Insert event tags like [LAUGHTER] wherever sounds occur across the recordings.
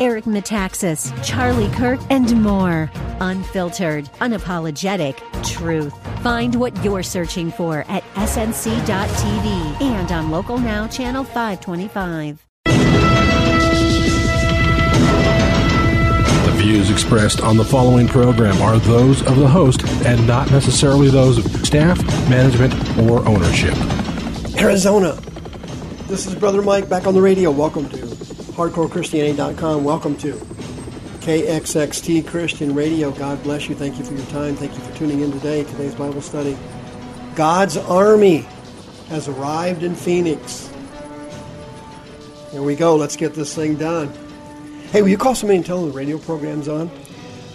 Eric Metaxas, Charlie Kirk, and more. Unfiltered, unapologetic truth. Find what you're searching for at snc.tv and on Local Now, Channel 525. The views expressed on the following program are those of the host and not necessarily those of staff, management, or ownership. Arizona. This is Brother Mike back on the radio. Welcome to HardcoreChristianity.com. Welcome to KXXT Christian Radio. God bless you. Thank you for your time. Thank you for tuning in today. Today's Bible study. God's Army has arrived in Phoenix. Here we go. Let's get this thing done. Hey, will you call somebody and tell them the radio program's on?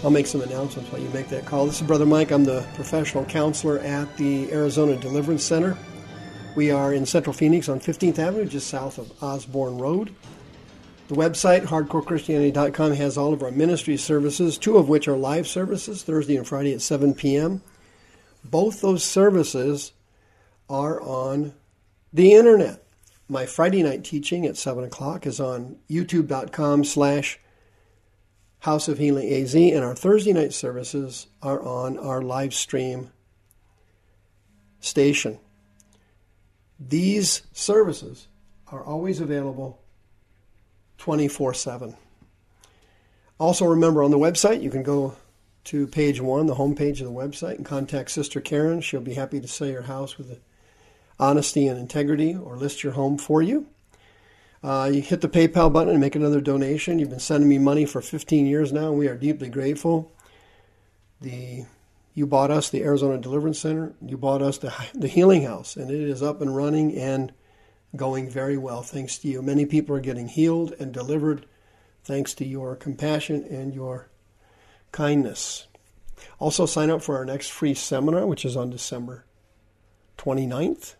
I'll make some announcements while you make that call. This is Brother Mike. I'm the professional counselor at the Arizona Deliverance Center. We are in Central Phoenix on 15th Avenue, just south of Osborn Road. The website, hardcorechristianity.com, has all of our ministry services, two of which are live services, Thursday and Friday at 7 p.m. Both those services are on the internet. My Friday night teaching at 7 o'clock is on youtube.com slash House of Healing AZ, and our Thursday night services are on our live stream station. These services are always available 24 7. Also, remember on the website, you can go to page one, the homepage of the website, and contact Sister Karen. She'll be happy to sell your house with honesty and integrity or list your home for you. Uh, you hit the PayPal button and make another donation. You've been sending me money for 15 years now, we are deeply grateful. The you bought us the Arizona Deliverance Center. You bought us the, the Healing House, and it is up and running and going very well thanks to you. Many people are getting healed and delivered thanks to your compassion and your kindness. Also, sign up for our next free seminar, which is on December 29th.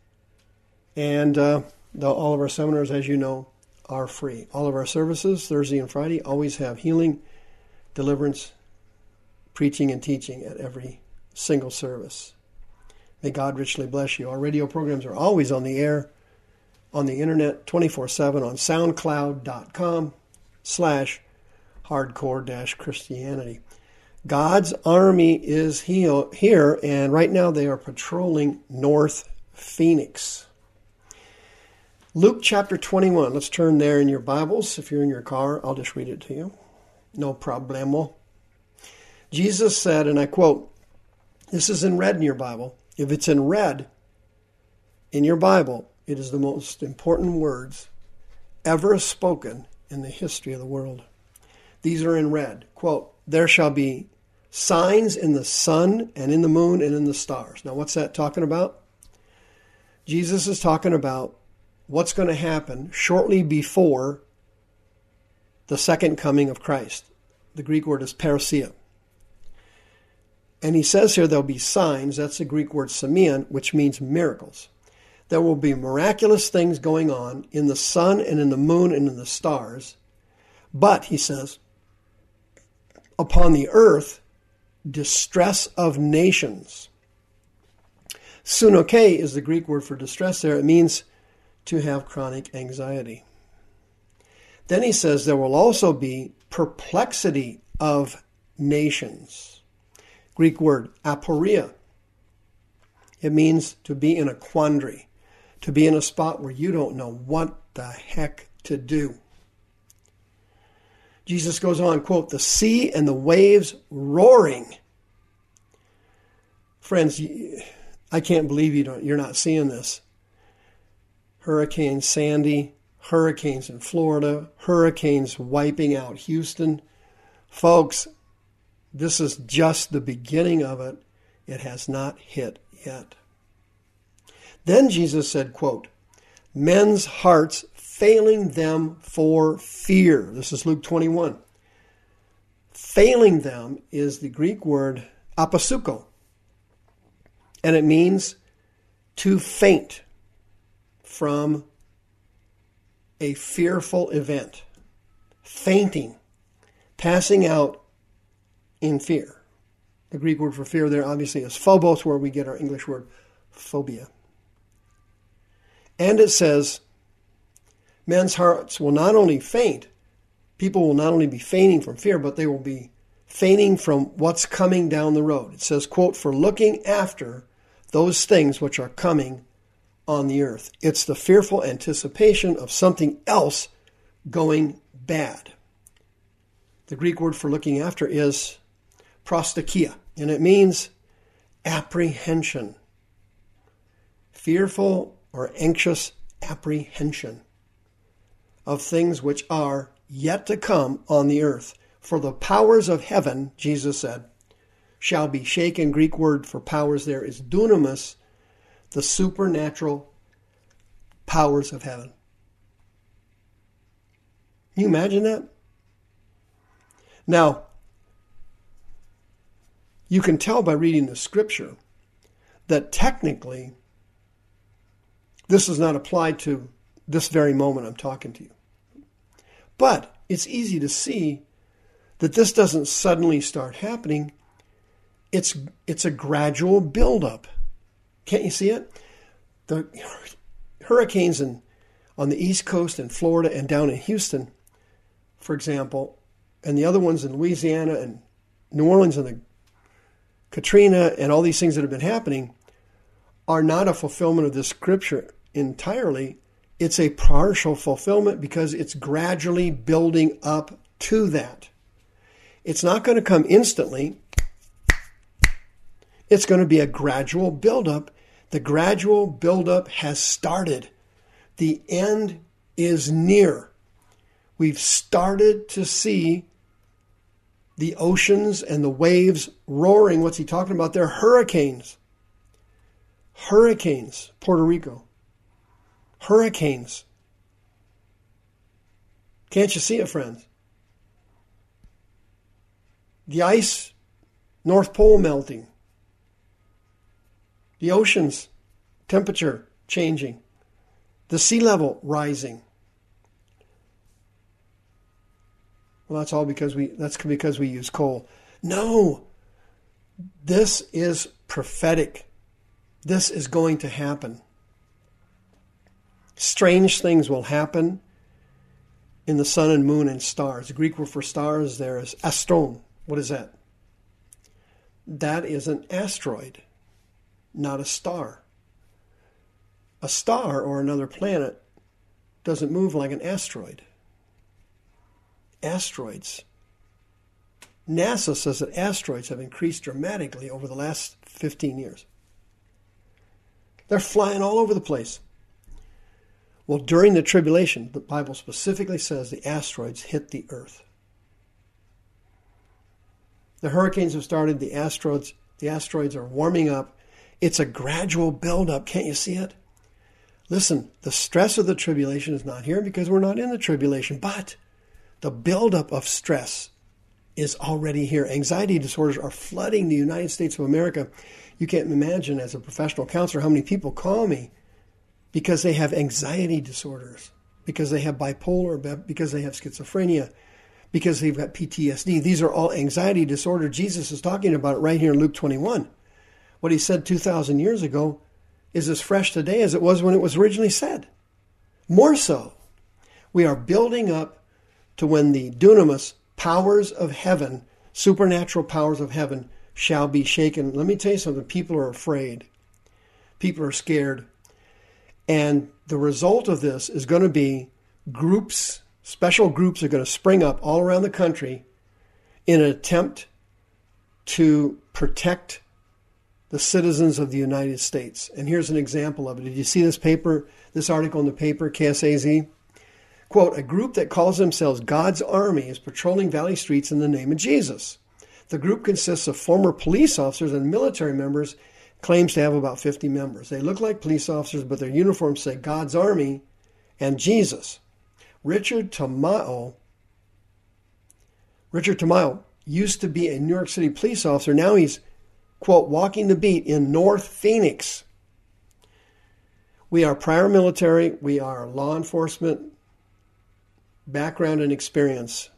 And uh, the, all of our seminars, as you know, are free. All of our services, Thursday and Friday, always have healing, deliverance, preaching, and teaching at every single service. May God richly bless you. Our radio programs are always on the air, on the internet, 24-7 on soundcloud.com slash hardcore Christianity. God's army is here, and right now they are patrolling North Phoenix. Luke chapter 21. Let's turn there in your Bibles. If you're in your car, I'll just read it to you. No problemo. Jesus said, and I quote, this is in red in your Bible. If it's in red in your Bible, it is the most important words ever spoken in the history of the world. These are in red. Quote, There shall be signs in the sun and in the moon and in the stars. Now, what's that talking about? Jesus is talking about what's going to happen shortly before the second coming of Christ. The Greek word is parousia. And he says here there'll be signs. That's the Greek word semeion, which means miracles. There will be miraculous things going on in the sun and in the moon and in the stars. But, he says, upon the earth, distress of nations. Sunoke is the Greek word for distress there. It means to have chronic anxiety. Then he says there will also be perplexity of nations. Greek word aporia. It means to be in a quandary, to be in a spot where you don't know what the heck to do. Jesus goes on, quote, the sea and the waves roaring. Friends, I can't believe you don't, you're not seeing this. Hurricane Sandy, hurricanes in Florida, hurricanes wiping out Houston. Folks, this is just the beginning of it. It has not hit yet. Then Jesus said, quote, men's hearts failing them for fear. This is Luke 21. Failing them is the Greek word apasuko, and it means to faint from a fearful event, fainting, passing out in fear. The Greek word for fear there obviously is phobos, where we get our English word phobia. And it says, men's hearts will not only faint, people will not only be fainting from fear, but they will be fainting from what's coming down the road. It says, quote, for looking after those things which are coming on the earth. It's the fearful anticipation of something else going bad. The Greek word for looking after is prostokia, and it means apprehension. Fearful or anxious apprehension of things which are yet to come on the earth. For the powers of heaven, Jesus said, shall be shaken. Greek word for powers there is dunamis, the supernatural powers of heaven. Can you imagine that? Now, you can tell by reading the scripture that technically this is not applied to this very moment I'm talking to you. But it's easy to see that this doesn't suddenly start happening. It's it's a gradual buildup. Can't you see it? The [LAUGHS] hurricanes in, on the East Coast in Florida and down in Houston, for example, and the other ones in Louisiana and New Orleans and the Katrina and all these things that have been happening are not a fulfillment of this scripture entirely. It's a partial fulfillment because it's gradually building up to that. It's not going to come instantly. It's going to be a gradual buildup. The gradual buildup has started. The end is near. We've started to see the oceans and the waves roaring. What's he talking about there? Hurricanes. Hurricanes, Puerto Rico. Hurricanes. Can't you see it, friends? The ice, North Pole melting. The oceans, temperature changing. The sea level rising. Well, that's all because we that's because we use coal. No. This is prophetic. This is going to happen. Strange things will happen in the sun and moon and stars. The Greek word for stars there is astron. What is that? That is an asteroid, not a star. A star or another planet doesn't move like an asteroid asteroids. NASA says that asteroids have increased dramatically over the last 15 years. They're flying all over the place. Well, during the tribulation, the Bible specifically says the asteroids hit the earth. The hurricanes have started, the asteroids, the asteroids are warming up. It's a gradual buildup. Can't you see it? Listen, the stress of the tribulation is not here because we're not in the tribulation, but the buildup of stress is already here. Anxiety disorders are flooding the United States of America. You can't imagine, as a professional counselor, how many people call me because they have anxiety disorders, because they have bipolar, because they have schizophrenia, because they've got PTSD. These are all anxiety disorders. Jesus is talking about it right here in Luke 21. What he said 2,000 years ago is as fresh today as it was when it was originally said. More so. We are building up to when the dunamis, powers of heaven, supernatural powers of heaven, shall be shaken. Let me tell you something people are afraid, people are scared. And the result of this is going to be groups, special groups are going to spring up all around the country in an attempt to protect the citizens of the United States. And here's an example of it. Did you see this paper, this article in the paper, KSAZ? Quote, a group that calls themselves God's Army is patrolling Valley streets in the name of Jesus. The group consists of former police officers and military members, claims to have about 50 members. They look like police officers, but their uniforms say God's Army and Jesus. Richard Tamayo, Richard Tamayo used to be a New York City police officer. Now he's, quote, walking the beat in North Phoenix. We are prior military, we are law enforcement, background and experience.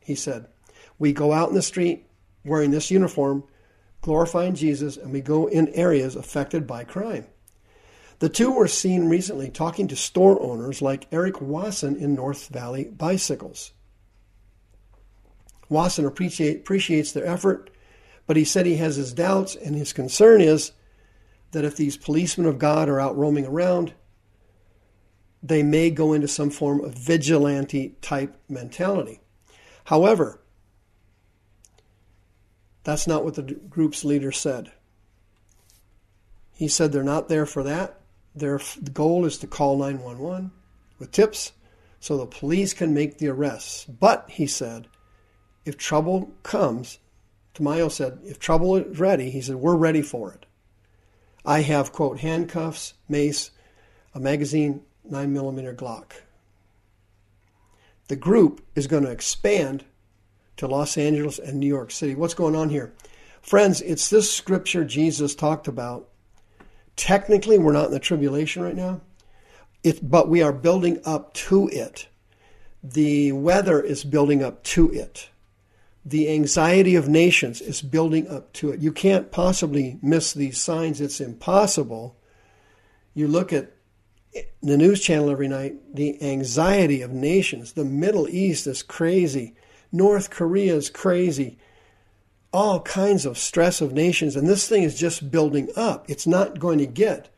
He said, We go out in the street wearing this uniform, glorifying Jesus, and we go in areas affected by crime. The two were seen recently talking to store owners like Eric Wasson in North Valley Bicycles. Wasson appreciate, appreciates their effort, but he said he has his doubts, and his concern is that if these policemen of God are out roaming around, they may go into some form of vigilante type mentality. However, that's not what the group's leader said. He said they're not there for that. Their goal is to call 911 with tips so the police can make the arrests. But, he said, if trouble comes, Tamayo said, if trouble is ready, he said, we're ready for it. I have, quote, handcuffs, mace, a magazine, 9 millimeter Glock. The group is going to expand to Los Angeles and New York City. What's going on here? Friends, it's this scripture Jesus talked about Technically, we're not in the tribulation right now, it, but we are building up to it. The weather is building up to it. The anxiety of nations is building up to it. You can't possibly miss these signs. It's impossible. You look at the news channel every night, the anxiety of nations. The Middle East is crazy. North Korea is crazy all kinds of stress of nations, and this thing is just building up. It's not going to get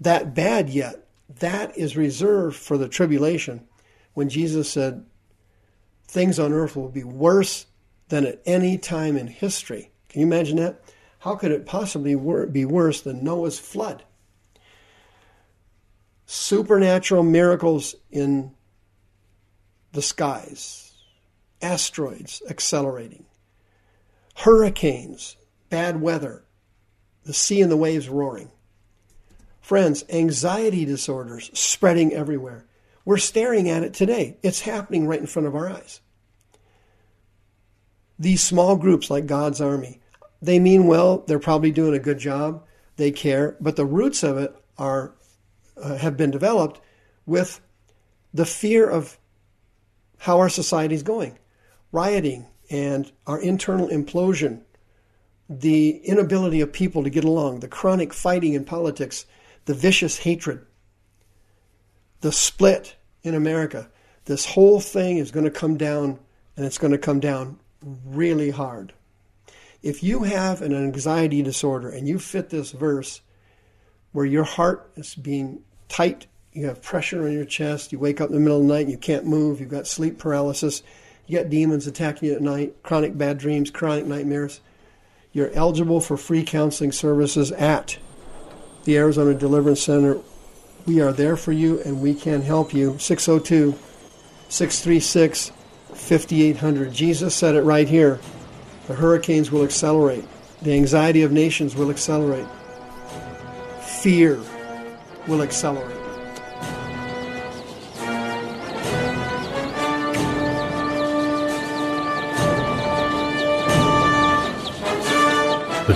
that bad yet. That is reserved for the tribulation when Jesus said, Things on earth will be worse than at any time in history. Can you imagine that? How could it possibly be worse than Noah's flood? Supernatural miracles in the skies, asteroids accelerating, hurricanes, bad weather, the sea and the waves roaring. Friends, anxiety disorders spreading everywhere. We're staring at it today. It's happening right in front of our eyes. These small groups like God's Army, they mean well, they're probably doing a good job, they care, but the roots of it are uh, have been developed with the fear of how our society is going. Rioting, and our internal implosion, the inability of people to get along, the chronic fighting in politics, the vicious hatred, the split in America. This whole thing is going to come down, and it's going to come down really hard. If you have an anxiety disorder and you fit this verse where your heart is being tight, you have pressure on your chest, you wake up in the middle of the night, you can't move, you've got sleep paralysis, you got demons attacking you at night, chronic bad dreams, chronic nightmares. You're eligible for free counseling services at the Arizona Deliverance Center. We are there for you and we can help you. 602 636 5800. Jesus said it right here. The hurricanes will accelerate, the anxiety of nations will accelerate, fear will accelerate.